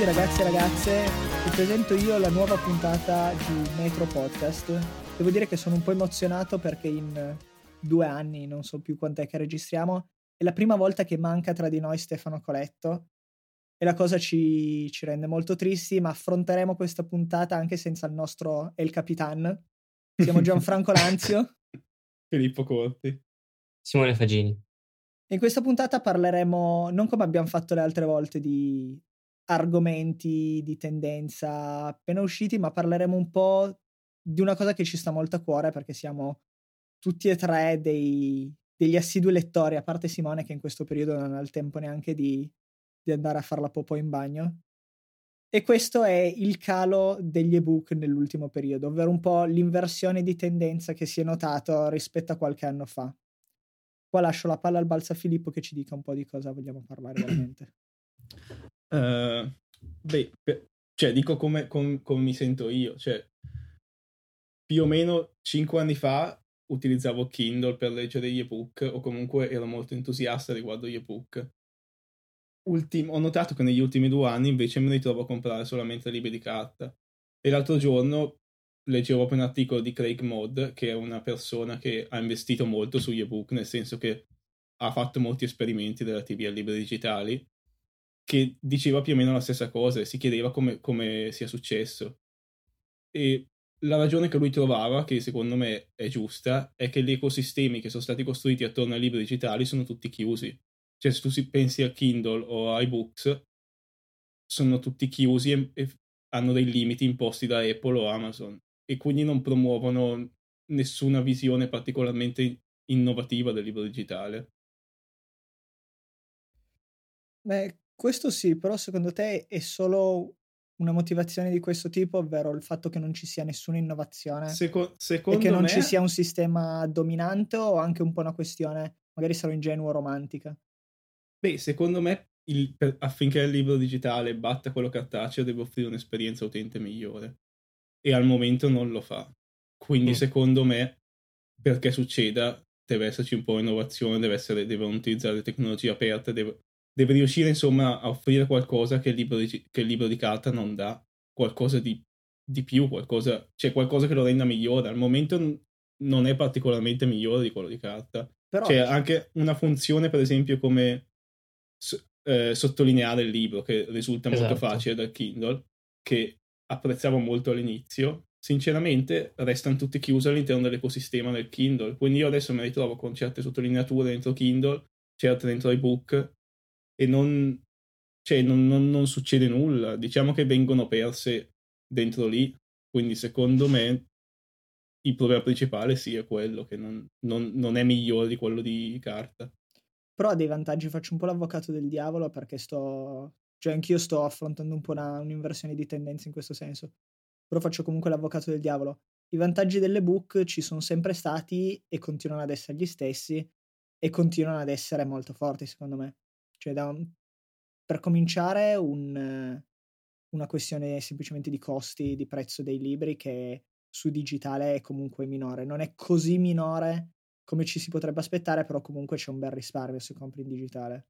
tutti ragazzi e ragazze, vi presento io la nuova puntata di Metro Podcast. Devo dire che sono un po' emozionato perché in due anni, non so più quant'è che registriamo, è la prima volta che manca tra di noi Stefano Coletto e la cosa ci, ci rende molto tristi, ma affronteremo questa puntata anche senza il nostro El Capitan. Siamo Gianfranco Lanzio. Filippo Corti. Simone Fagini. In questa puntata parleremo, non come abbiamo fatto le altre volte, di argomenti di tendenza appena usciti, ma parleremo un po' di una cosa che ci sta molto a cuore perché siamo tutti e tre dei, degli assidui lettori, a parte Simone che in questo periodo non ha il tempo neanche di, di andare a fare la popò in bagno. E questo è il calo degli ebook nell'ultimo periodo, ovvero un po' l'inversione di tendenza che si è notato rispetto a qualche anno fa. Qua lascio la palla al balza Filippo che ci dica un po' di cosa vogliamo parlare veramente. Uh, beh, per, cioè, dico come, com, come, mi sento io. Cioè, più o meno 5 anni fa utilizzavo Kindle per leggere gli ebook o comunque ero molto entusiasta riguardo gli ebook. Ultim- ho notato che negli ultimi due anni invece ne ritrovo a comprare solamente libri di carta. E l'altro giorno leggevo proprio un articolo di Craig Mod, che è una persona che ha investito molto sugli ebook, nel senso che ha fatto molti esperimenti relativi ai libri digitali, che diceva più o meno la stessa cosa e si chiedeva come, come sia successo. E la ragione che lui trovava, che secondo me è giusta, è che gli ecosistemi che sono stati costruiti attorno ai libri digitali sono tutti chiusi. Cioè, se tu pensi a Kindle o a iBooks, sono tutti chiusi e, e hanno dei limiti imposti da Apple o Amazon e quindi non promuovono nessuna visione particolarmente innovativa del libro digitale. Beh, questo sì, però secondo te è solo una motivazione di questo tipo, ovvero il fatto che non ci sia nessuna innovazione Seco- e che non me... ci sia un sistema dominante o anche un po' una questione, magari sarò ingenuo, romantica? Beh, secondo me il, per, affinché il libro digitale batta quello cartaceo deve offrire un'esperienza utente migliore e al momento non lo fa. Quindi, mm. secondo me, perché succeda, deve esserci un po' di innovazione, deve, essere, devono utilizzare tecnologie aperte, deve, deve, riuscire insomma a offrire qualcosa che il libro di, che il libro di carta non dà, qualcosa di, di più, qualcosa, cioè qualcosa che lo renda migliore. Al momento non è particolarmente migliore di quello di carta. Però... C'è anche una funzione, per esempio, come eh, sottolineare il libro, che risulta esatto. molto facile dal Kindle, che apprezzavo molto all'inizio, sinceramente restano tutti chiusi all'interno dell'ecosistema del Kindle. Quindi io adesso mi ritrovo con certe sottolineature dentro Kindle, certe dentro iBook e non, cioè, non, non, non succede nulla. Diciamo che vengono perse dentro lì. Quindi secondo me il problema principale sì è quello che non, non, non, è migliore di quello di carta. Però ha dei vantaggi, faccio un po' l'avvocato del diavolo perché sto, cioè, anch'io sto affrontando un po' una, un'inversione di tendenza in questo senso. Però faccio comunque l'avvocato del diavolo. I vantaggi dell'ebook ci sono sempre stati e continuano ad essere gli stessi e continuano ad essere molto forti, secondo me. Cioè, da per cominciare, un, una questione semplicemente di costi, di prezzo dei libri che su digitale è comunque minore. Non è così minore come ci si potrebbe aspettare, però comunque c'è un bel risparmio se compri in digitale.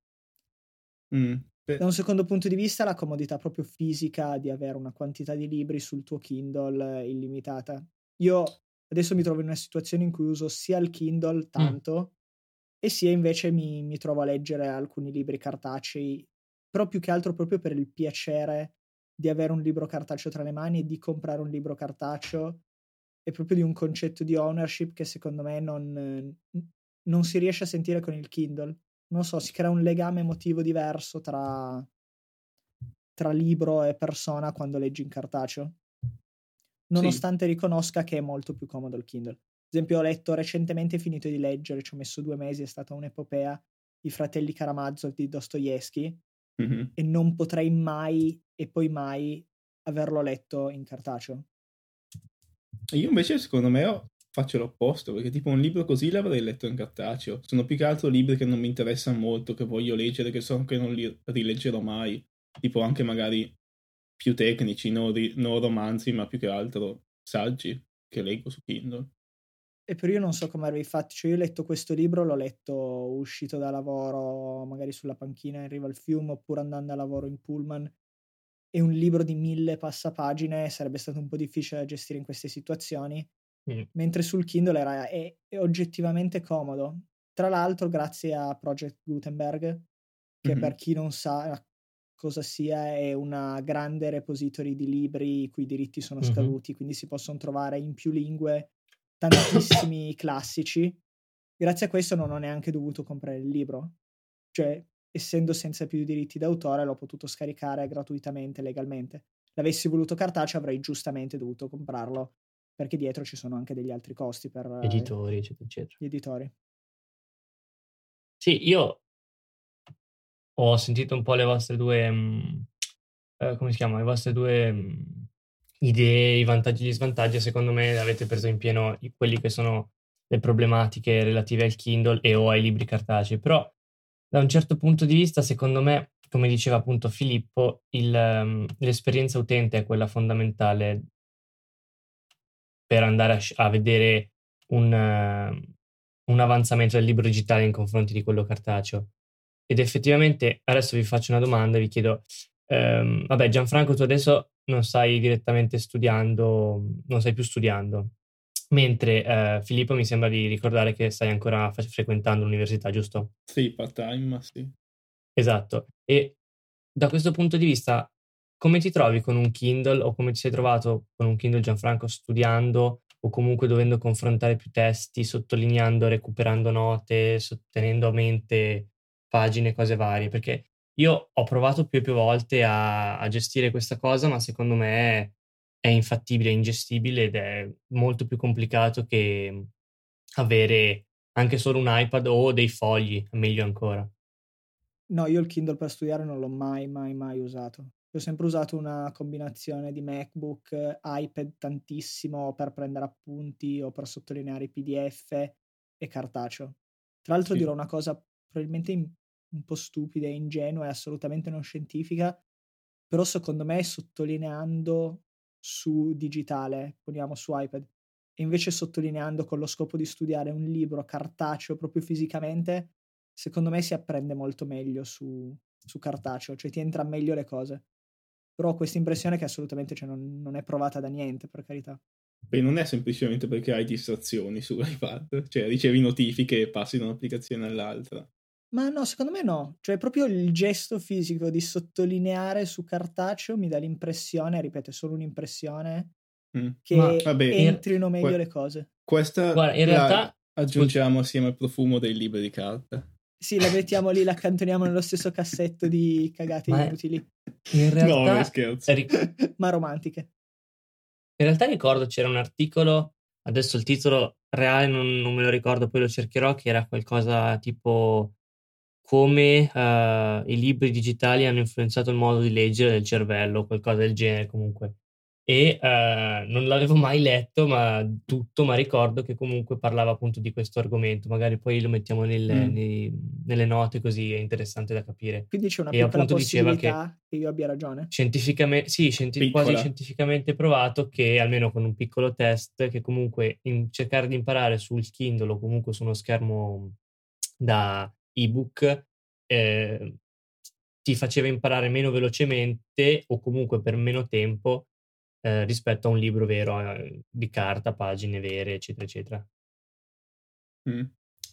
Mm, da un secondo punto di vista, la comodità proprio fisica di avere una quantità di libri sul tuo Kindle illimitata. Io adesso mi trovo in una situazione in cui uso sia il Kindle tanto mm. E sia invece mi, mi trovo a leggere alcuni libri cartacei, però più che altro proprio per il piacere di avere un libro cartaceo tra le mani e di comprare un libro cartaceo e proprio di un concetto di ownership che secondo me non, non si riesce a sentire con il Kindle non so, si crea un legame emotivo diverso tra, tra libro e persona quando leggi in cartaceo. Nonostante sì. riconosca che è molto più comodo il Kindle. Ad esempio, ho letto recentemente, finito di leggere, ci ho messo due mesi, è stata un'epopea, I fratelli Karamazov di Dostoevsky, mm-hmm. e non potrei mai e poi mai averlo letto in cartaceo. Io invece, secondo me, ho, faccio l'opposto, perché tipo un libro così l'avrei letto in cartaceo. Sono più che altro libri che non mi interessano molto, che voglio leggere, che so che non li rileggerò mai. Tipo anche magari più tecnici, non, ri- non romanzi, ma più che altro saggi che leggo su Kindle. E per io non so come avrei fatto, cioè io ho letto questo libro, l'ho letto uscito da lavoro, magari sulla panchina in riva al fiume, oppure andando a lavoro in pullman. e un libro di mille passapagine sarebbe stato un po' difficile da gestire in queste situazioni, mm. mentre sul Kindle era, è, è, oggettivamente comodo. Tra l'altro, grazie a Project Gutenberg, che mm-hmm. per chi non sa cosa sia, è una grande repository di libri i cui diritti sono mm-hmm. scaduti, quindi si possono trovare in più lingue tantissimi classici. Grazie a questo non ho neanche dovuto comprare il libro. Cioè, essendo senza più diritti d'autore, l'ho potuto scaricare gratuitamente, legalmente. L'avessi voluto cartaceo, avrei giustamente dovuto comprarlo, perché dietro ci sono anche degli altri costi per eh, editori, eccetera, eccetera. Gli editori. Sì, io ho sentito un po' le vostre due, mh, eh, come si chiama, le vostre due mh, idee, i vantaggi e gli svantaggi. Secondo me avete preso in pieno quelli che sono le problematiche relative al Kindle e o ai libri cartacei, però da un certo punto di vista, secondo me, come diceva appunto Filippo, il, um, l'esperienza utente è quella fondamentale per andare a, a vedere un, uh, un, avanzamento del libro digitale in confronti di quello cartaceo. Ed effettivamente, adesso vi faccio una domanda, vi chiedo, um, vabbè Gianfranco, tu adesso non stai direttamente studiando, non stai più studiando, Mentre eh, Filippo mi sembra di ricordare che stai ancora fa- frequentando l'università, giusto? Sì, part-time, ma sì. Esatto. E da questo punto di vista, come ti trovi con un Kindle o come ti sei trovato con un Kindle Gianfranco studiando o comunque dovendo confrontare più testi, sottolineando, recuperando note, tenendo a mente pagine, cose varie? Perché io ho provato più e più volte a, a gestire questa cosa, ma secondo me è infattibile, è ingestibile ed è molto più complicato che avere anche solo un iPad o dei fogli, meglio ancora. No, io il Kindle per studiare non l'ho mai, mai, mai usato. Ho sempre usato una combinazione di MacBook, iPad tantissimo per prendere appunti o per sottolineare i PDF e cartaceo. Tra l'altro sì. dirò una cosa probabilmente un po' stupida e ingenua e assolutamente non scientifica, però secondo me sottolineando su digitale, poniamo su iPad, e invece sottolineando con lo scopo di studiare un libro cartaceo proprio fisicamente, secondo me si apprende molto meglio su, su cartaceo, cioè ti entra meglio le cose. Però ho questa impressione che assolutamente cioè, non, non, è provata da niente, per carità. Beh, non è semplicemente perché hai distrazioni sull'iPad, cioè ricevi notifiche e passi da un'applicazione all'altra. Ma no, secondo me no. Cioè, proprio il gesto fisico di sottolineare su cartaceo mi dà l'impressione, ripeto, è solo un'impressione, mm. che Ma, vabbè, entrino meglio que- le cose. Questa Guarda, in realtà aggiungiamo scusa. assieme al profumo dei libri di carta. Sì, la mettiamo lì, la accantoniamo nello stesso cassetto di cagate Ma inutili. In realtà... No, scherzo. Ma romantiche. In realtà ricordo c'era un articolo, adesso il titolo reale non, non me lo ricordo, poi lo cercherò, che era qualcosa tipo come uh, i libri digitali hanno influenzato il modo di leggere del cervello, qualcosa del genere comunque. E uh, non l'avevo mai letto, ma tutto, ma ricordo che comunque parlava appunto di questo argomento. Magari poi lo mettiamo nelle, mm. nei, nelle note così è interessante da capire. Quindi c'è una e piccola possibilità che, che, io abbia ragione? Scientificamente, sì, scienti- quasi scientificamente provato che almeno con un piccolo test, che comunque in cercare di imparare sul Kindle o comunque su uno schermo da ebook eh, ti faceva imparare meno velocemente o comunque per meno tempo eh, rispetto a un libro vero eh, di carta, pagine vere, eccetera, eccetera. Mm,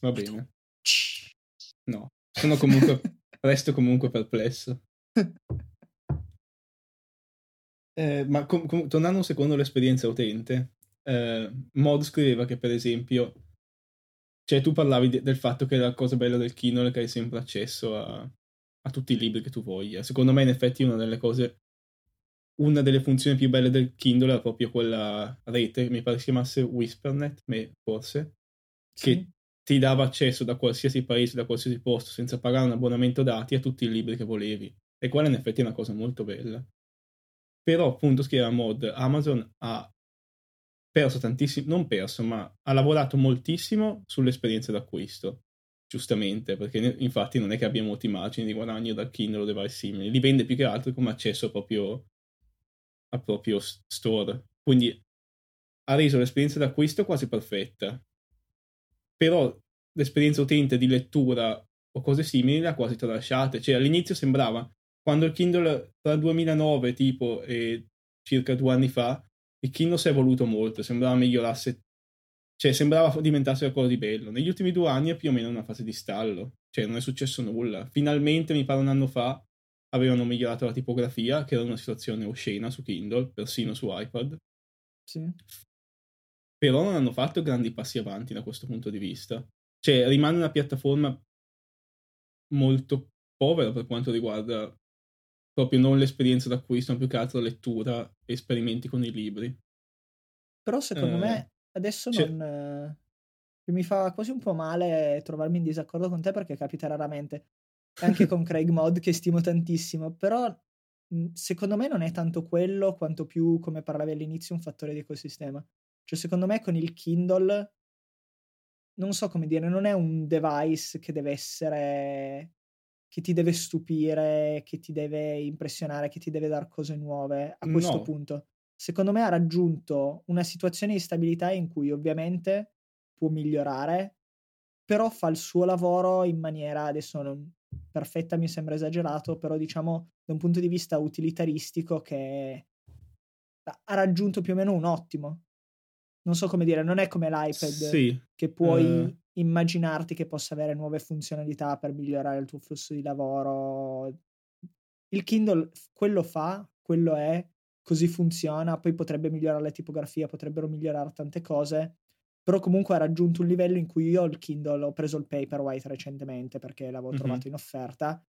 va bene. No, sono comunque, resto comunque perplesso. Eh, ma com- com- tornando un secondo all'esperienza utente, eh, Mod scriveva che per esempio cioè, tu parlavi de- del fatto che la cosa bella del Kindle è che hai sempre accesso a, a tutti i libri che tu voglia. Secondo me, in effetti, una delle cose, una delle funzioni più belle del Kindle è proprio quella rete, mi pare si chiamasse Whispernet, forse, sì. che ti dava accesso da qualsiasi paese, da qualsiasi posto, senza pagare un abbonamento dati a tutti i libri che volevi. E quella in effetti è una cosa molto bella. Però, appunto, scriveva Mod, Amazon ha perso tantissimo, non perso, ma ha lavorato moltissimo sull'esperienza d'acquisto. Giustamente, perché infatti non è che abbia molti margini di guadagno dal Kindle o device simili, li vende più che altro come accesso proprio al proprio store. Quindi ha reso l'esperienza d'acquisto quasi perfetta. Però l'esperienza utente di lettura o cose simili le ha quasi tralasciate. Cioè all'inizio sembrava quando il Kindle tra il 2009 tipo e circa due anni fa, il Kindle si è evoluto molto, sembrava migliorasse, cioè sembrava diventasse qualcosa di bello. Negli ultimi due anni è più o meno una fase di stallo, cioè non è successo nulla. Finalmente, mi pare un anno fa, avevano migliorato la tipografia, che era una situazione oscena su Kindle, persino su iPad. Sì. Però non hanno fatto grandi passi avanti da questo punto di vista. Cioè, rimane una piattaforma molto povera per quanto riguarda proprio non l'esperienza d'acquisto, ma più che altro lettura e esperimenti con i libri. Però secondo eh, me adesso cioè... non... Eh, mi fa quasi un po' male trovarmi in disaccordo con te perché capita raramente. Anche con Craig Mod che stimo tantissimo, però secondo me non è tanto quello quanto più, come parlavi all'inizio, un fattore di ecosistema. Cioè secondo me con il Kindle, non so come dire, non è un device che deve essere che ti deve stupire, che ti deve impressionare, che ti deve dare cose nuove a questo no. punto. Secondo me ha raggiunto una situazione di stabilità in cui ovviamente può migliorare, però fa il suo lavoro in maniera, adesso non perfetta mi sembra esagerato, però diciamo da un punto di vista utilitaristico che ha raggiunto più o meno un ottimo. Non so come dire, non è come l'iPad sì. che puoi uh immaginarti che possa avere nuove funzionalità per migliorare il tuo flusso di lavoro. Il Kindle quello fa, quello è, così funziona, poi potrebbe migliorare la tipografia, potrebbero migliorare tante cose, però comunque ha raggiunto un livello in cui io il Kindle ho preso il Paperwhite recentemente perché l'avevo mm-hmm. trovato in offerta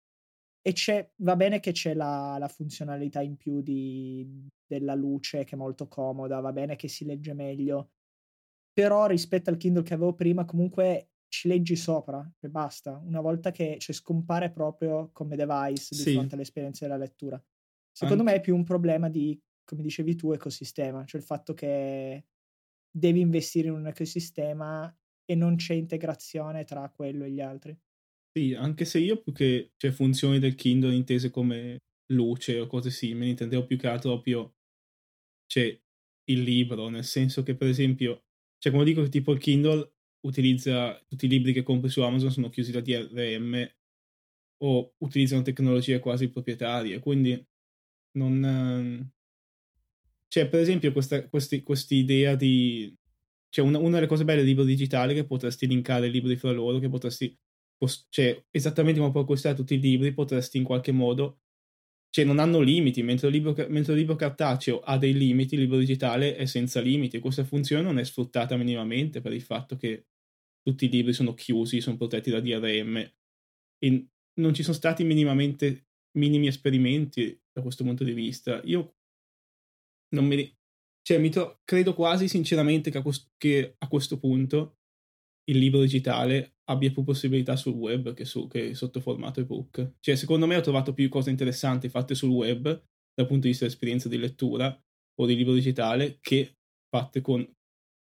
e c'è, va bene che c'è la, la funzionalità in più di, della luce che è molto comoda, va bene che si legge meglio, però rispetto al Kindle che avevo prima comunque ci leggi sopra e basta, una volta che cioè, scompare proprio come device di sì. fronte all'esperienza della lettura. Secondo Anche... me è più un problema di, come dicevi tu, ecosistema, cioè il fatto che devi investire in un ecosistema e non c'è integrazione tra quello e gli altri. Sì, anche se io più che cioè, funzioni del Kindle intese come luce o cose simili, intendevo più che altro proprio cioè, il libro, nel senso che per esempio cioè, come dico, tipo il Kindle utilizza tutti i libri che compri su Amazon sono chiusi da DRM o utilizzano tecnologie quasi proprietarie, quindi non... Cioè, per esempio, questa idea di... Cioè, una, una, delle cose belle del libro digitale è che potresti linkare i libri fra loro, che potresti... Cioè, esattamente come puoi acquistare tutti i libri, potresti in qualche modo cioè non hanno limiti, mentre il, libro, mentre il libro cartaceo ha dei limiti, il libro digitale è senza limiti. Questa funzione non è sfruttata minimamente per il fatto che tutti i libri sono chiusi, sono protetti da DRM e non ci sono stati minimamente minimi esperimenti da questo punto di vista. Io non mi... Cioè, mi to- credo quasi sinceramente che a, questo, che a questo punto il libro digitale abbia più possibilità sul web che, su, che sotto formato ebook. Cioè, secondo me ho trovato più cose interessanti fatte sul web dal punto di vista dell'esperienza di lettura o di libro digitale che fatte con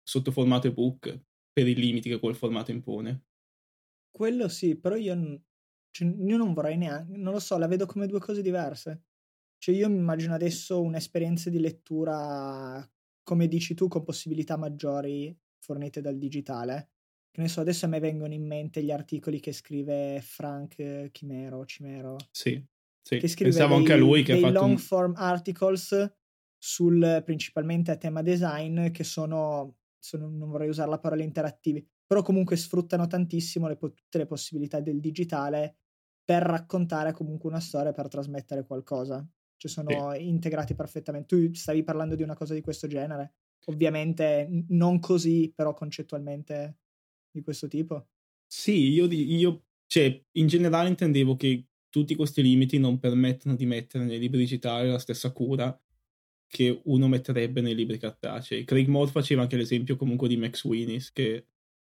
sotto formato ebook per i limiti che quel formato impone. Quello sì, però io, cioè, io non vorrei neanche, non lo so, la vedo come due cose diverse. Cioè io mi immagino adesso un'esperienza di lettura, come dici tu, con possibilità maggiori fornite dal digitale che ne so, adesso a me vengono in mente gli articoli che scrive Frank Chimero, Cimero. Sì, sì. Che scrive Pensavo dei, anche a lui che ha fatto long form articles sul, principalmente a tema design che sono, sono, non vorrei usare la parola interattivi, però comunque sfruttano tantissimo le, tutte le possibilità del digitale per raccontare comunque una storia, per trasmettere qualcosa. Cioè sono sì. integrati perfettamente. Tu stavi parlando di una cosa di questo genere? Ovviamente non così, però concettualmente di questo tipo? Sì, io, io cioè, in generale intendevo che tutti questi limiti non permettono di mettere nei libri digitali la stessa cura che uno metterebbe nei libri cartacei. Craig Moore faceva anche l'esempio comunque di Max Winnis, che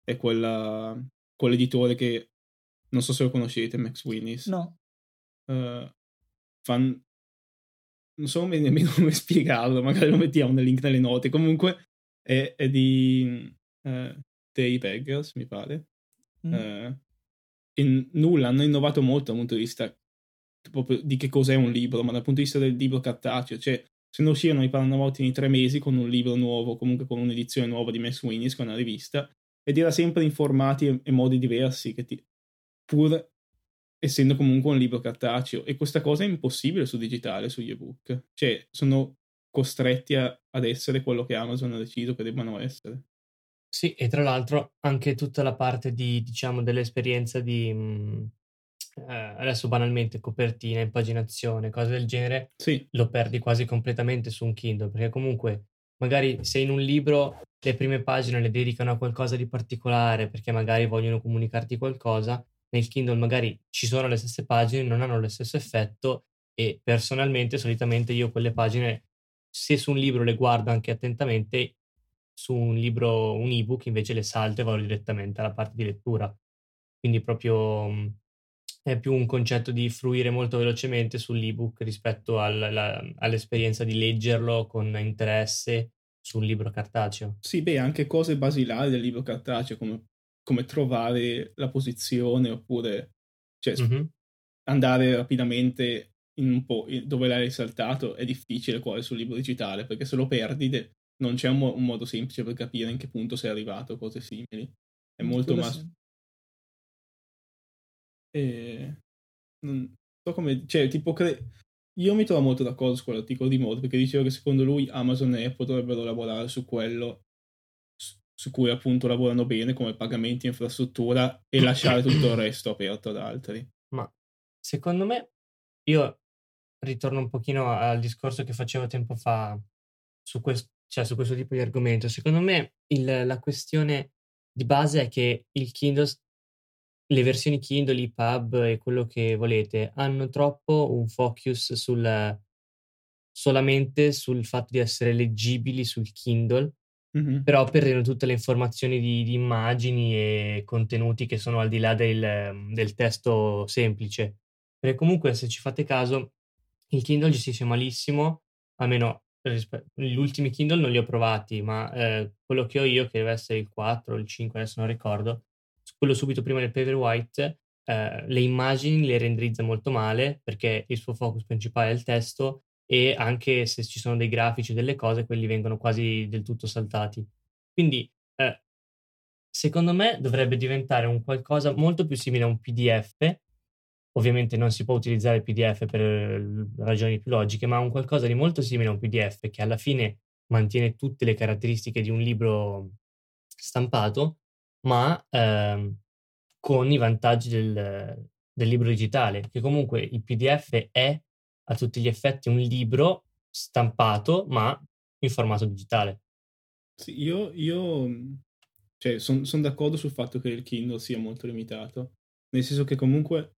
è quella, quell'editore che non so se lo conoscete, Max Winnis. No. Uh, fan... Non so nemmeno come spiegarlo, magari lo mettiamo nel link nelle note. Comunque è, è di uh, dei Beggars, mi pare. Mm. Eh, e nulla, hanno innovato molto dal punto di vista proprio di che cos'è un libro, ma dal punto di vista del libro cartaceo, cioè se ne uscivano i Paranavoti in tre mesi con un libro nuovo, comunque con un'edizione nuova di Max Winnis, con una rivista, ed era sempre in formati e, e modi diversi, che ti, pur essendo comunque un libro cartaceo. E questa cosa è impossibile su digitale, sugli ebook. Cioè, sono costretti a, ad essere quello che Amazon ha deciso che debbano essere. Sì, e tra l'altro anche tutta la parte di, diciamo, dell'esperienza di, mh, eh, adesso banalmente, copertina, impaginazione, cose del genere, sì. lo perdi quasi completamente su un Kindle, perché comunque magari se in un libro le prime pagine le dedicano a qualcosa di particolare, perché magari vogliono comunicarti qualcosa, nel Kindle magari ci sono le stesse pagine, non hanno lo stesso effetto e personalmente solitamente io quelle pagine, se su un libro le guardo anche attentamente, su un libro, un ebook invece le salto e vado direttamente alla parte di lettura. Quindi proprio mm, è più un concetto di fruire molto velocemente sull'ebook rispetto al, la, all'esperienza di leggerlo con interesse sul libro cartaceo. Sì, beh, anche cose basilari del libro cartaceo, come, come trovare la posizione oppure cioè, mm-hmm. andare rapidamente in un po' dove l'hai risaltato è difficile qua sul libro digitale perché se lo perdi de- non c'è un, mo- un, modo semplice per capire in che punto sei arrivato, cose simili. È molto más. E... Non so come... Cioè, tipo, cre... io mi trovo molto d'accordo su quell'articolo di Mod perché diceva che secondo lui Amazon e Apple dovrebbero lavorare su quello su cui appunto lavorano bene come pagamenti e infrastruttura e lasciare tutto il resto aperto ad altri. Ma secondo me, io ritorno un pochino al discorso che facevo tempo fa su questo, cioè su questo tipo di argomento. Secondo me il, la questione di base è che il Kindle, le versioni Kindle, i pub e quello che volete hanno troppo un focus sul, solamente sul fatto di essere leggibili sul Kindle, mm-hmm. però perdono tutte le informazioni di, di, immagini e contenuti che sono al di là del, del testo semplice. Perché comunque se ci fate caso, il Kindle gestisce malissimo, almeno gli ultimi Kindle non li ho provati, ma eh, quello che ho io, che deve essere il 4 o il 5, adesso non ricordo, quello subito prima del Paperwhite, eh, le immagini le renderizza molto male perché il suo focus principale è il testo e anche se ci sono dei grafici delle cose, quelli vengono quasi del tutto saltati. Quindi, eh, secondo me, dovrebbe diventare un qualcosa molto più simile a un PDF Ovviamente non si può utilizzare il PDF per eh, ragioni più logiche, ma un qualcosa di molto simile a un PDF che alla fine mantiene tutte le caratteristiche di un libro stampato, ma ehm, con i vantaggi del, del libro digitale, che comunque il PDF è a tutti gli effetti un libro stampato, ma in formato digitale. Sì, io, io cioè, sono son d'accordo sul fatto che il Kindle sia molto limitato, nel senso che comunque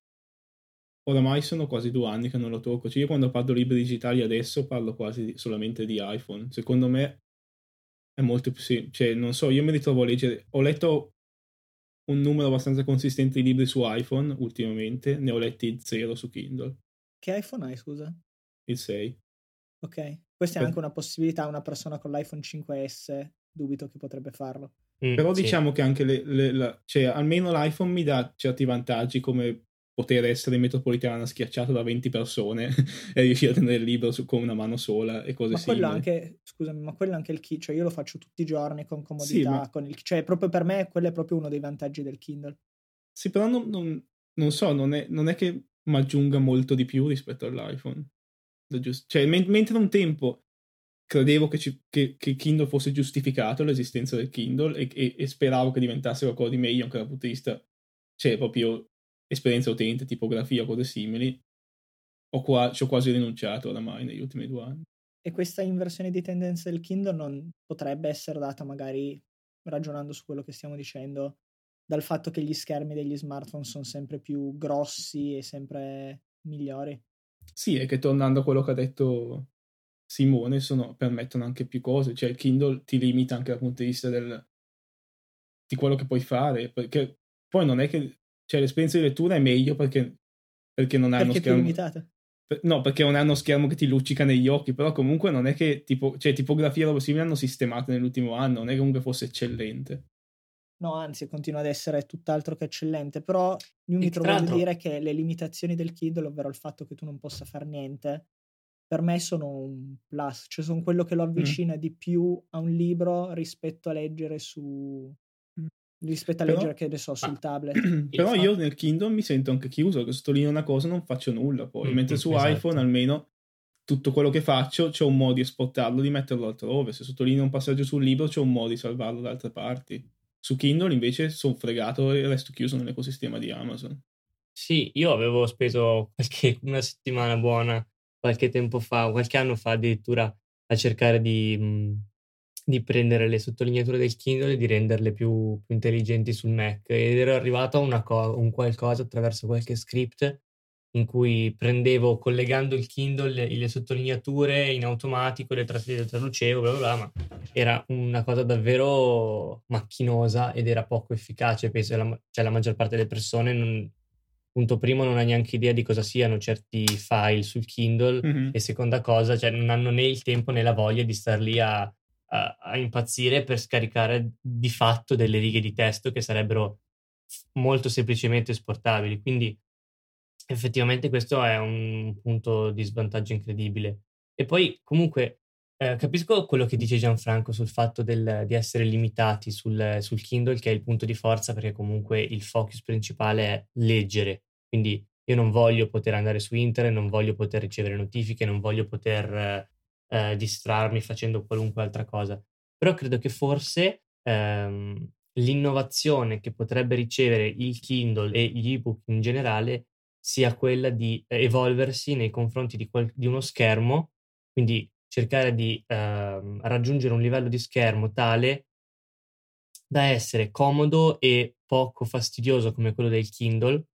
oramai sono quasi due anni che non lo tocco. Cioè, io quando parlo libri digitali adesso parlo quasi solamente di iPhone. Secondo me è molto più semplice. Cioè, non so, io mi ritrovo a leggere. Ho letto un numero abbastanza consistente di libri su iPhone ultimamente, ne ho letti zero su Kindle. Che iPhone hai, scusa? Il 6. Ok, questa è anche una possibilità, una persona con l'iPhone 5S dubito che potrebbe farlo. Mm, Però sì. diciamo che anche le, le, la, cioè, almeno l'iPhone mi dà certi vantaggi come poter essere in metropolitana schiacciato da 20 persone e riuscire a tenere il libro su, con una mano sola e cose ma simili. Anche, scusami, ma quello è anche il key, cioè io lo faccio tutti i giorni con comodità, sì, ma... con il, cioè proprio per me quello è proprio uno dei vantaggi del Kindle. Sì, però non, non, non so, non è, non è che mi aggiunga molto di più rispetto all'iPhone. Cioè, men- mentre un tempo credevo che, ci, che, che, Kindle fosse giustificato l'esistenza del Kindle e, e, e, speravo che diventasse qualcosa di meglio anche dal punto di vista, cioè proprio esperienza utente, tipografia, cose simili, ho qua, ci ho quasi rinunciato oramai negli ultimi due anni. E questa inversione di tendenza del Kindle non potrebbe essere data magari, ragionando su quello che stiamo dicendo, dal fatto che gli schermi degli smartphone sono sempre più grossi e sempre migliori? Sì, è che tornando a quello che ha detto Simone, sono, permettono anche più cose, cioè il Kindle ti limita anche dal punto di vista del, di quello che puoi fare, perché poi non è che cioè l'esperienza di lettura è meglio perché, perché non hai uno schermo. È più limitata. No, perché non hai uno schermo che ti luccica negli occhi, però comunque non è che tipo, cioè, tipografia e roba simile hanno sistemato nell'ultimo anno, non è che comunque fosse eccellente. No, anzi, continua ad essere tutt'altro che eccellente, però mi trovo a dire che le limitazioni del Kindle, ovvero il fatto che tu non possa fare niente, per me sono un plus, cioè sono quello che lo mm. avvicina mm. di più a un libro rispetto a leggere su, rispetto a però, leggere che ne so sul tablet. Però io nel Kindle mi sento anche chiuso, che sottolineo una cosa non faccio nulla poi, mm, mentre su esatto. iPhone almeno tutto quello che faccio c'è un modo di esportarlo, di metterlo altrove, se sottolineo un passaggio sul libro c'è un modo di salvarlo da altre parti. Su Kindle invece sono fregato e resto chiuso nell'ecosistema di Amazon. Sì, io avevo speso qualche, una settimana buona qualche tempo fa, qualche anno fa addirittura a cercare di, mhmm, di prendere le sottolineature del Kindle e di renderle più, più intelligenti sul Mac ed ero arrivato a una co- un qualcosa attraverso qualche script in cui prendevo collegando il Kindle le, le sottolineature in automatico, le, tra- le traducevo, bla bla bla, ma era una cosa davvero macchinosa ed era poco efficace. Penso la, cioè, la maggior parte delle persone non, punto primo non ha neanche idea di cosa siano certi file sul Kindle mm-hmm. e seconda cosa cioè non hanno né il tempo né la voglia di star lì a, a, impazzire per scaricare di fatto delle righe di testo che sarebbero molto semplicemente esportabili quindi effettivamente questo è un punto di svantaggio incredibile e poi comunque eh, capisco quello che dice Gianfranco sul fatto del, di essere limitati sul, sul, Kindle, che è il punto di forza, perché comunque il focus principale è leggere. Quindi io non voglio poter andare su internet, non voglio poter ricevere notifiche, non voglio poter eh, distrarmi facendo qualunque altra cosa. Però credo che forse ehm, l'innovazione che potrebbe ricevere il Kindle e gli ebook in generale sia quella di evolversi nei confronti di, qual- di uno schermo, quindi cercare di eh, raggiungere un livello di schermo tale da essere comodo e poco fastidioso come quello del Kindle,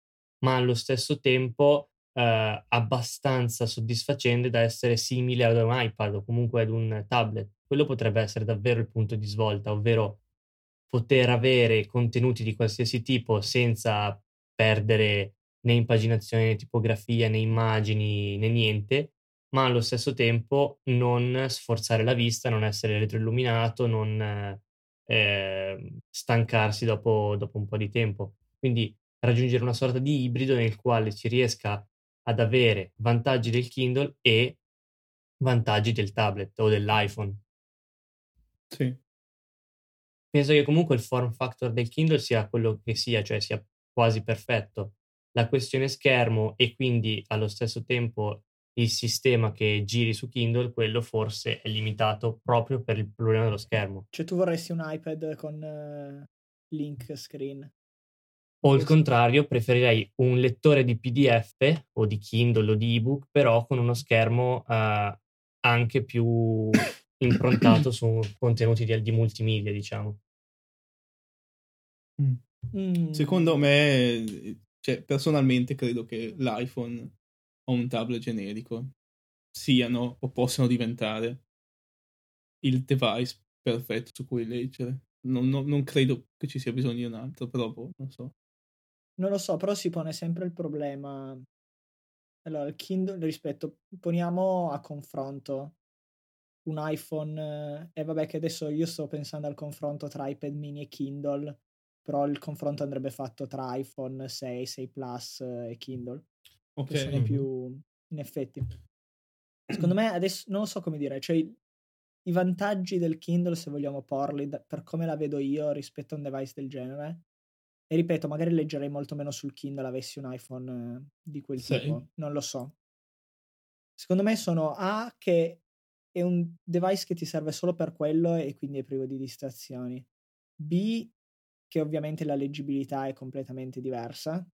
ma allo stesso tempo eh, abbastanza soddisfacente da essere simile ad un iPad o comunque ad un tablet. Quello potrebbe essere davvero il punto di svolta, ovvero poter avere contenuti di qualsiasi tipo senza perdere né impaginazione, né tipografia, né immagini, né niente, ma allo stesso tempo non sforzare la vista, non essere retroilluminato, non eh, stancarsi dopo, dopo, un po' di tempo. Quindi raggiungere una sorta di ibrido nel quale si riesca ad avere vantaggi del Kindle e vantaggi del tablet o dell'iPhone. Sì. Penso che comunque il form factor del Kindle sia quello che sia, cioè sia quasi perfetto. La questione schermo e quindi allo stesso tempo il sistema che giri su Kindle, quello forse è limitato proprio per il problema dello schermo. Cioè tu vorresti un iPad con uh, link screen? O al contrario, preferirei un lettore di PDF o di Kindle o di ebook, però con uno schermo uh, anche più improntato su contenuti di, di multimedia, diciamo. Mm. Secondo me, cioè, personalmente credo che l'iPhone o un tablet generico siano o possano diventare il device perfetto su cui leggere. Non, non, non credo che ci sia bisogno di un altro, però boh, non so. Non lo so, però si pone sempre il problema. Allora, il Kindle rispetto, poniamo a confronto un iPhone, e eh, vabbè che adesso io sto pensando al confronto tra iPad mini e Kindle, però il confronto andrebbe fatto tra iPhone 6, 6 Plus e Kindle okay. che sono più in effetti. Secondo me adesso non lo so come dire, cioè i vantaggi del Kindle se vogliamo porli da, per come la vedo io rispetto a un device del genere. E ripeto, magari leggerei molto meno sul Kindle avessi un iPhone eh, di quel sì. tipo, non lo so. Secondo me sono A che è un device che ti serve solo per quello e quindi è privo di distrazioni. B che ovviamente la leggibilità è completamente diversa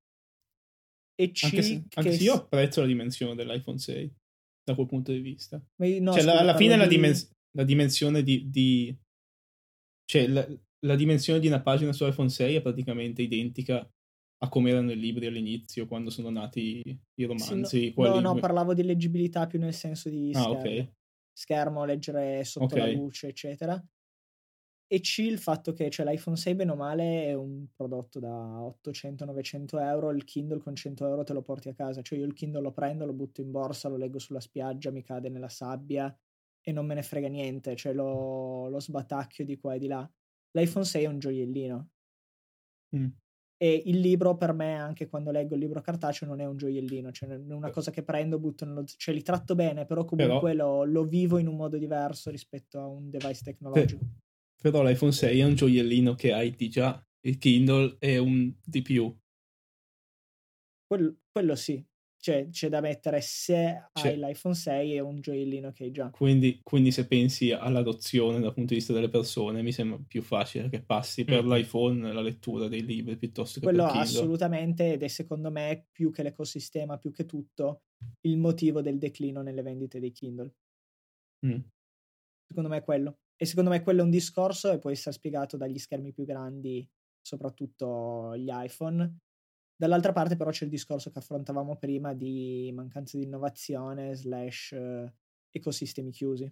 e C anche se, anche se io apprezzo la dimensione dell'iPhone 6 da quel punto di vista. No, cioè, scusa, alla fine la, dimens- la, dimensione di, di... cioè la, la, dimensione di una pagina su iPhone 6 è praticamente identica a come erano i libri all'inizio quando sono nati i romanzi. Sì, no, no, no, parlavo di leggibilità più nel senso di schermo, ah, okay. schermo leggere sotto okay. la luce, eccetera e C il fatto che cioè, l'iPhone 6 bene o male è un prodotto da 800-900 euro, il Kindle con 100 euro te lo porti a casa, cioè io il Kindle lo prendo, lo butto in borsa, lo leggo sulla spiaggia, mi cade nella sabbia e non me ne frega niente, cioè lo, lo sbatacchio di qua e di là. L'iPhone 6 è un gioiellino. Mm. E il libro per me, anche quando leggo il libro cartaceo, non è un gioiellino, cioè è una cosa che prendo, butto nello... cioè li tratto bene, però comunque però... Lo, lo, vivo in un modo diverso rispetto a un device tecnologico. Però l'iPhone 6 è un gioiellino che hai di già. il Kindle è un di più. Quello, quello sì, cioè, c'è da mettere se c'è. hai l'iPhone 6 e un gioiellino che hai già. Quindi, quindi, se pensi all'adozione dal punto di vista delle persone, mi sembra più facile che passi per mm. l'iPhone la lettura dei libri piuttosto che Quello per Kindle. assolutamente, ed è secondo me più che l'ecosistema, più che tutto, il motivo del declino nelle vendite dei Kindle. Mm. Secondo me è quello. E secondo me quello è un discorso e può essere spiegato dagli schermi più grandi, soprattutto gli iPhone, Dall'altra parte però c'è il discorso che affrontavamo prima di mancanza di innovazione slash eh, ecosistemi chiusi.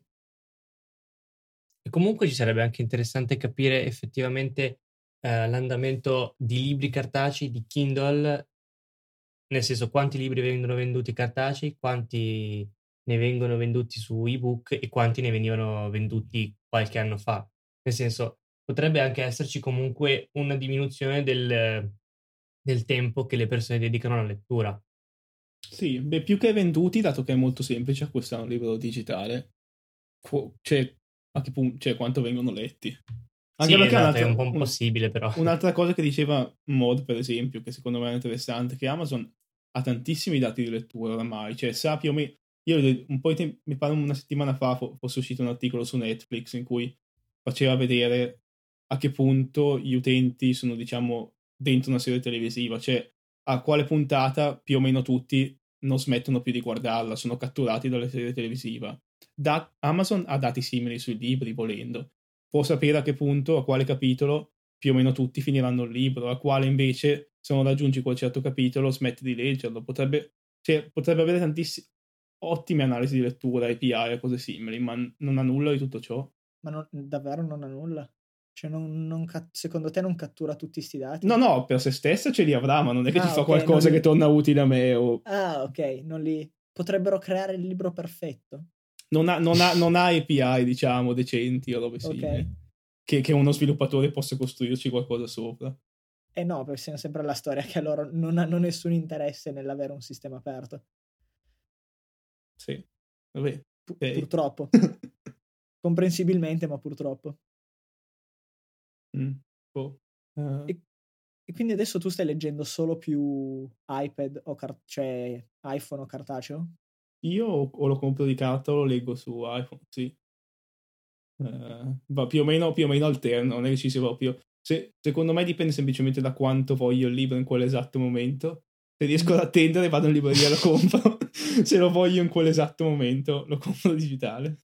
E comunque ci sarebbe anche interessante capire effettivamente eh, l'andamento di libri cartacei, di Kindle, nel senso quanti libri vengono venduti cartacei, quanti ne vengono venduti su ebook e quanti ne venivano venduti qualche anno fa. Nel senso, potrebbe anche esserci comunque una diminuzione del, del tempo che le persone dedicano alla lettura. Sì, beh, più che venduti, dato che è molto semplice acquistare un libro digitale, cioè, a che punto, cioè, quanto vengono letti. Anche sì, perché esatto, è un po' impossibile, però. Un'altra cosa che diceva Mod, per esempio, che secondo me è interessante, che Amazon ha tantissimi dati di lettura oramai, cioè sa più o meno... Io un po' di tempo, mi pare una settimana fa fosse uscito un articolo su Netflix in cui faceva vedere a che punto gli utenti sono, diciamo, dentro una serie televisiva, cioè a quale puntata più o meno tutti non smettono più di guardarla, sono catturati dalle serie televisive. Da- Amazon ha dati simili sui libri, volendo. Può sapere a che punto, a quale capitolo più o meno tutti finiranno il libro, a quale invece, se non raggiungi quel certo capitolo, smetti di leggerlo. Potrebbe, cioè, potrebbe avere tantissime ottime analisi di lettura, API e cose simili, ma non ha nulla di tutto ciò. Ma non, davvero non ha nulla? Cioè, non, non, secondo te non cattura tutti questi dati? No, no, per se stessa ce li avrà, ma non è che ah, ti fa okay, qualcosa li... che torna utile a me. O... Ah, ok, non li... potrebbero creare il libro perfetto. Non ha, non ha, non ha API, diciamo, decenti o robe okay. simili. Che, che, uno sviluppatore possa costruirci qualcosa sopra. Eh no, perché siamo sempre la storia che loro non hanno nessun interesse nell'avere un sistema aperto. Sì, vabbè. Okay. Purtroppo. Comprensibilmente, ma purtroppo. Mm, boh. Uh. E, e, quindi adesso tu stai leggendo solo più iPad o car- cioè iPhone o cartaceo? Io o lo compro di carta o lo leggo su iPhone, sì. Uh, va più o meno, più o meno alterno, non è che ci sia proprio. Se, secondo me dipende semplicemente da quanto voglio il libro in quell'esatto momento. Se riesco ad attendere, vado in libreria e lo compro. Se lo voglio in quell'esatto momento, lo compro digitale.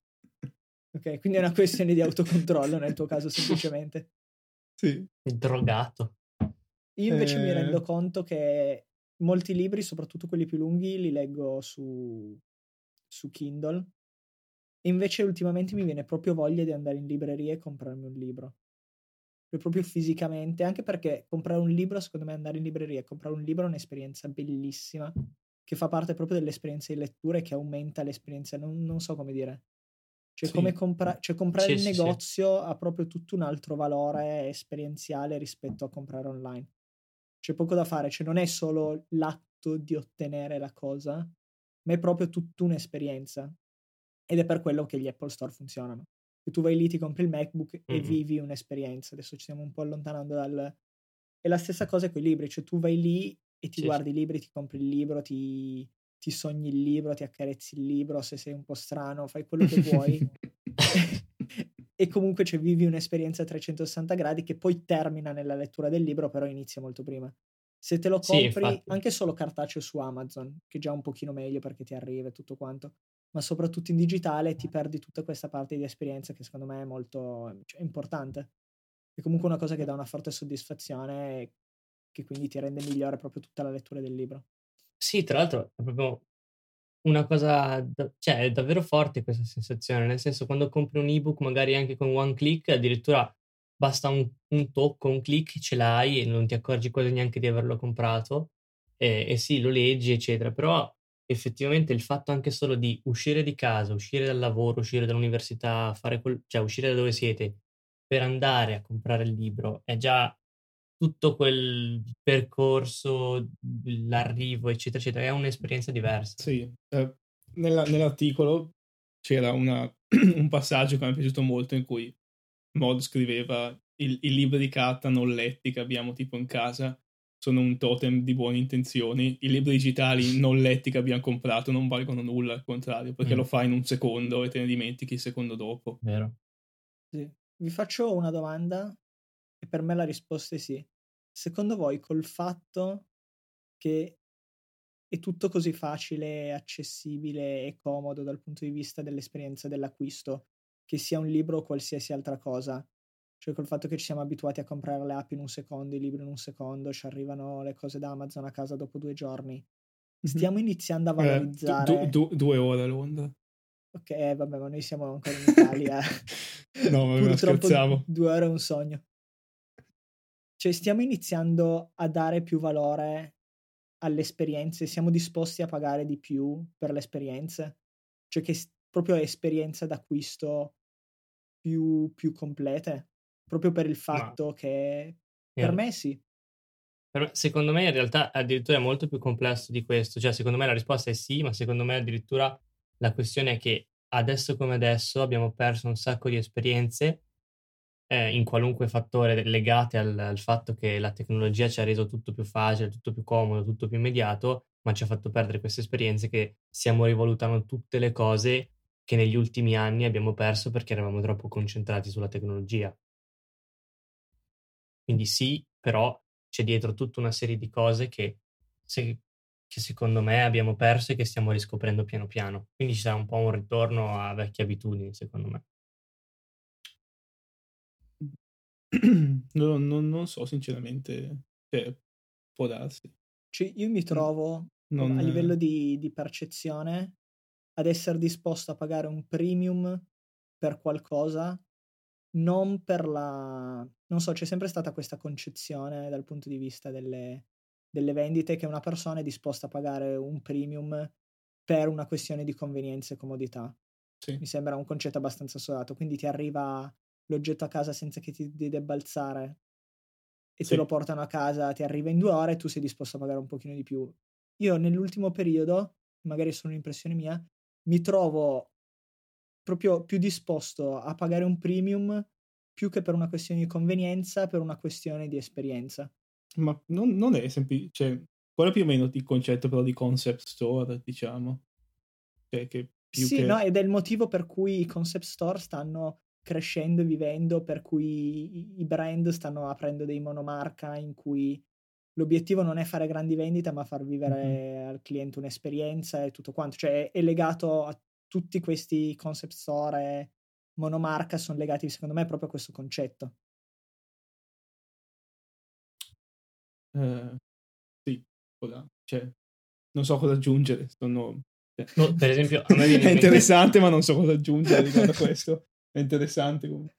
Ok, quindi è una questione di autocontrollo nel tuo caso, semplicemente. Sì. Drogato. Io invece eh... mi rendo conto che molti libri, soprattutto quelli più lunghi, li leggo su, su Kindle. E invece ultimamente mi viene proprio voglia di andare in libreria e comprarmi un libro. Proprio fisicamente, anche perché comprare un libro, secondo me andare in libreria e comprare un libro è un'esperienza bellissima, che fa parte proprio dell'esperienza di lettura e che aumenta l'esperienza, non, non so come dire. Cioè, sì. come compra- cioè comprare sì, in sì, negozio ha proprio tutto un altro valore esperienziale rispetto a comprare online. C'è poco da fare, cioè non è solo l'atto di ottenere la cosa, ma è proprio tutta un'esperienza. Ed è per quello che gli Apple Store funzionano. Se tu vai lì, ti compri il MacBook mm-hmm. e vivi un'esperienza. Adesso ci stiamo un po' allontanando dal... È la stessa cosa con i libri, cioè tu vai lì e ti guardi i libri, ti compri il libro, ti, ti sogni il libro, ti accarezzi il libro, se sei un po' strano, fai quello che vuoi. e comunque cioè, vivi un'esperienza a 360 gradi che poi termina nella lettura del libro, però inizia molto prima. Se te lo compri sì, anche solo cartaceo su Amazon, che è già un pochino meglio perché ti arriva e tutto quanto, ma soprattutto in digitale ti perdi tutta questa parte di esperienza che secondo me è molto cioè, importante. È comunque una cosa che dà una forte soddisfazione e che quindi ti rende migliore proprio tutta la lettura del libro. Sì, tra l'altro è proprio una cosa, da- cioè è davvero forte questa sensazione, nel senso quando compri un ebook magari anche con one click, addirittura basta un, un tocco, un click, ce l'hai e non ti accorgi quasi neanche di averlo comprato e, e sì, lo leggi, eccetera, però effettivamente il fatto anche solo di uscire di casa, uscire dal lavoro, uscire dall'università, fare quel, cioè uscire da dove siete per andare a comprare il libro è già tutto quel percorso, l'arrivo, eccetera, eccetera, è un'esperienza diversa. Sì, eh, nella, nell'articolo c'era una, un passaggio che mi è piaciuto molto in cui Mod scriveva i, i libri di carta non letti che abbiamo tipo in casa sono un totem di buone intenzioni. I libri digitali non letti che abbiamo comprato non valgono nulla, al contrario, perché mm. lo fai in un secondo e te ne dimentichi il secondo dopo. Vero. Sì. Vi faccio una domanda e per me la risposta è sì. Secondo voi col fatto che è tutto così facile, accessibile e comodo dal punto di vista dell'esperienza dell'acquisto, che sia un libro o qualsiasi altra cosa, cioè col fatto che ci siamo abituati a comprare le app in un secondo, i libri in un secondo, ci arrivano le cose da Amazon a casa dopo due giorni. Stiamo iniziando a valorizzare... Eh, du, du, due ore a Londra. Ok, eh, vabbè, ma noi siamo ancora in Italia. no, ma Purtroppo due ore è un sogno. Cioè, stiamo iniziando a dare più valore alle esperienze, siamo disposti a pagare di più per le esperienze. Cioè, che proprio esperienza d'acquisto più, più complete proprio per il fatto Ma... che per me sì. Per secondo me in realtà addirittura è molto più complesso di questo, cioè secondo me la risposta è sì, ma secondo me addirittura la questione è che adesso come adesso abbiamo perso un sacco di esperienze eh, in qualunque fattore legate al, al, fatto che la tecnologia ci ha reso tutto più facile, tutto più comodo, tutto più immediato, ma ci ha fatto perdere queste esperienze che stiamo rivalutando tutte le cose che negli ultimi anni abbiamo perso perché eravamo troppo concentrati sulla tecnologia. Quindi sì, però c'è dietro tutta una serie di cose che, se, che secondo me abbiamo perso e che stiamo riscoprendo piano piano. Quindi ci sarà un po' un ritorno a vecchie abitudini, secondo me. No, no, non so sinceramente, cioè, può darsi. Cioè, io mi trovo non... a livello di, di percezione ad essere disposto a pagare un premium per qualcosa non per la... non so, c'è sempre stata questa concezione dal punto di vista delle, delle vendite che una persona è disposta a pagare un premium per una questione di convenienza e comodità. Sì. Mi sembra un concetto abbastanza sodato, quindi ti arriva l'oggetto a casa senza che ti debba alzare e sì. te lo portano a casa, ti arriva in due ore e tu sei disposto a pagare un pochino di più. Io nell'ultimo periodo, magari è solo un'impressione mia, mi trovo proprio più disposto a pagare un premium più che per una questione di convenienza, per una questione di esperienza. Ma non, non è semplice, cioè, quello più o meno il concetto però di concept store, diciamo. Cioè, che più sì, che... no, ed è il motivo per cui i concept store stanno crescendo e vivendo, per cui i brand stanno aprendo dei monomarca in cui l'obiettivo non è fare grandi vendite, ma far vivere mm-hmm. al cliente un'esperienza e tutto quanto. Cioè, è legato a tutti questi concept store monomarca sono legati secondo me proprio a questo concetto. Uh, sì, cioè, non so cosa aggiungere. Sono, cioè, no, per esempio, a me è interessante, ma non so cosa aggiungere riguardo a questo. È interessante comunque.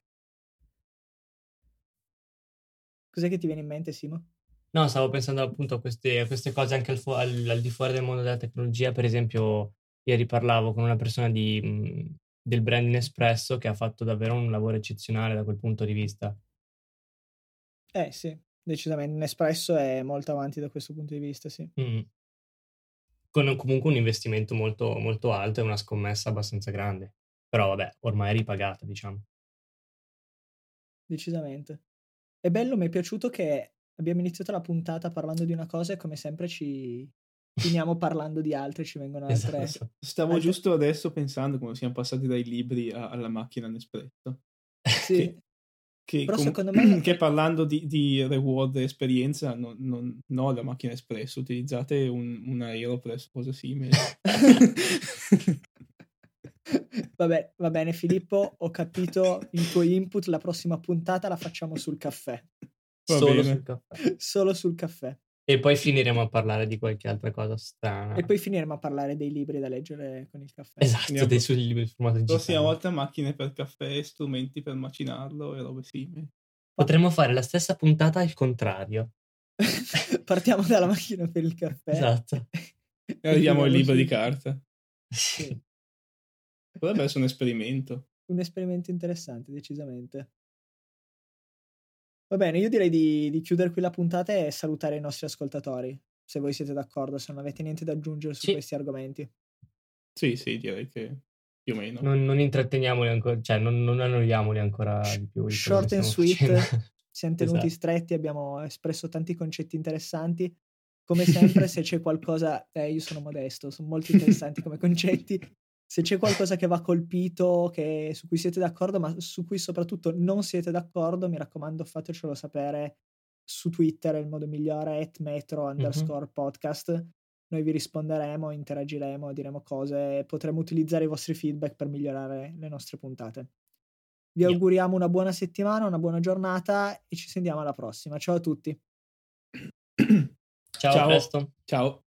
Cos'è che ti viene in mente, Simo? No, stavo pensando appunto a queste, a queste cose anche al, fu- al, al, di fuori del mondo della tecnologia. Per esempio, ieri parlavo con una persona di, mh, del brand Nespresso che ha fatto davvero un lavoro eccezionale da quel punto di vista. Eh sì, decisamente. Nespresso è molto avanti da questo punto di vista, sì. Mm. Con comunque un investimento molto, molto alto e una scommessa abbastanza grande. Però vabbè, ormai è ripagata, diciamo. Decisamente. È bello, mi è piaciuto che abbiamo iniziato la puntata parlando di una cosa e come sempre ci, finiamo parlando di altre, ci vengono altre. Esatto. Stavo altre... giusto adesso pensando come siamo passati dai libri a, alla macchina Nespresso. Sì. Che, che, Però com- secondo me... che parlando di, di reward e esperienza, no, non, no, la macchina Espresso, utilizzate un, un Aeropress, cosa simile. Vabbè, va bene Filippo, ho capito il tuo input, la prossima puntata la facciamo sul caffè. Va Solo bene. sul caffè. Solo sul caffè. E poi finiremo a parlare di qualche altra cosa strana. E poi finiremo a parlare dei libri da leggere con il caffè. Esatto, Andiamo dei suoi libri in formato digitale. Prossima volta macchine per caffè, strumenti per macinarlo e robe simili. Potremmo fare la stessa puntata al contrario. Partiamo dalla macchina per il caffè. Esatto. e arriviamo al libro di carta. Sì. Potrebbe essere un esperimento. Un esperimento interessante, decisamente. Va bene, io direi di, di, chiudere qui la puntata e salutare i nostri ascoltatori, se voi siete d'accordo, se non avete niente da aggiungere su sì. questi argomenti. Sì, sì, direi che più o meno. Non, non intratteniamoli ancora, cioè non, non annoiamoli ancora di più. Short and sweet, siamo tenuti esatto. stretti, abbiamo espresso tanti concetti interessanti. Come sempre, se c'è qualcosa, eh, io sono modesto, sono molto interessanti come concetti. Se c'è qualcosa che va colpito, che, su cui siete d'accordo, ma su cui soprattutto non siete d'accordo, mi raccomando, fatecelo sapere su Twitter, è il modo migliore, at metro underscore mm-hmm. podcast. Noi vi risponderemo, interagiremo, diremo cose potremo utilizzare i vostri feedback per migliorare le nostre puntate. Vi yeah. auguriamo una buona settimana, una buona giornata e ci sentiamo alla prossima. Ciao a tutti. Ciao, Ciao. Ciao.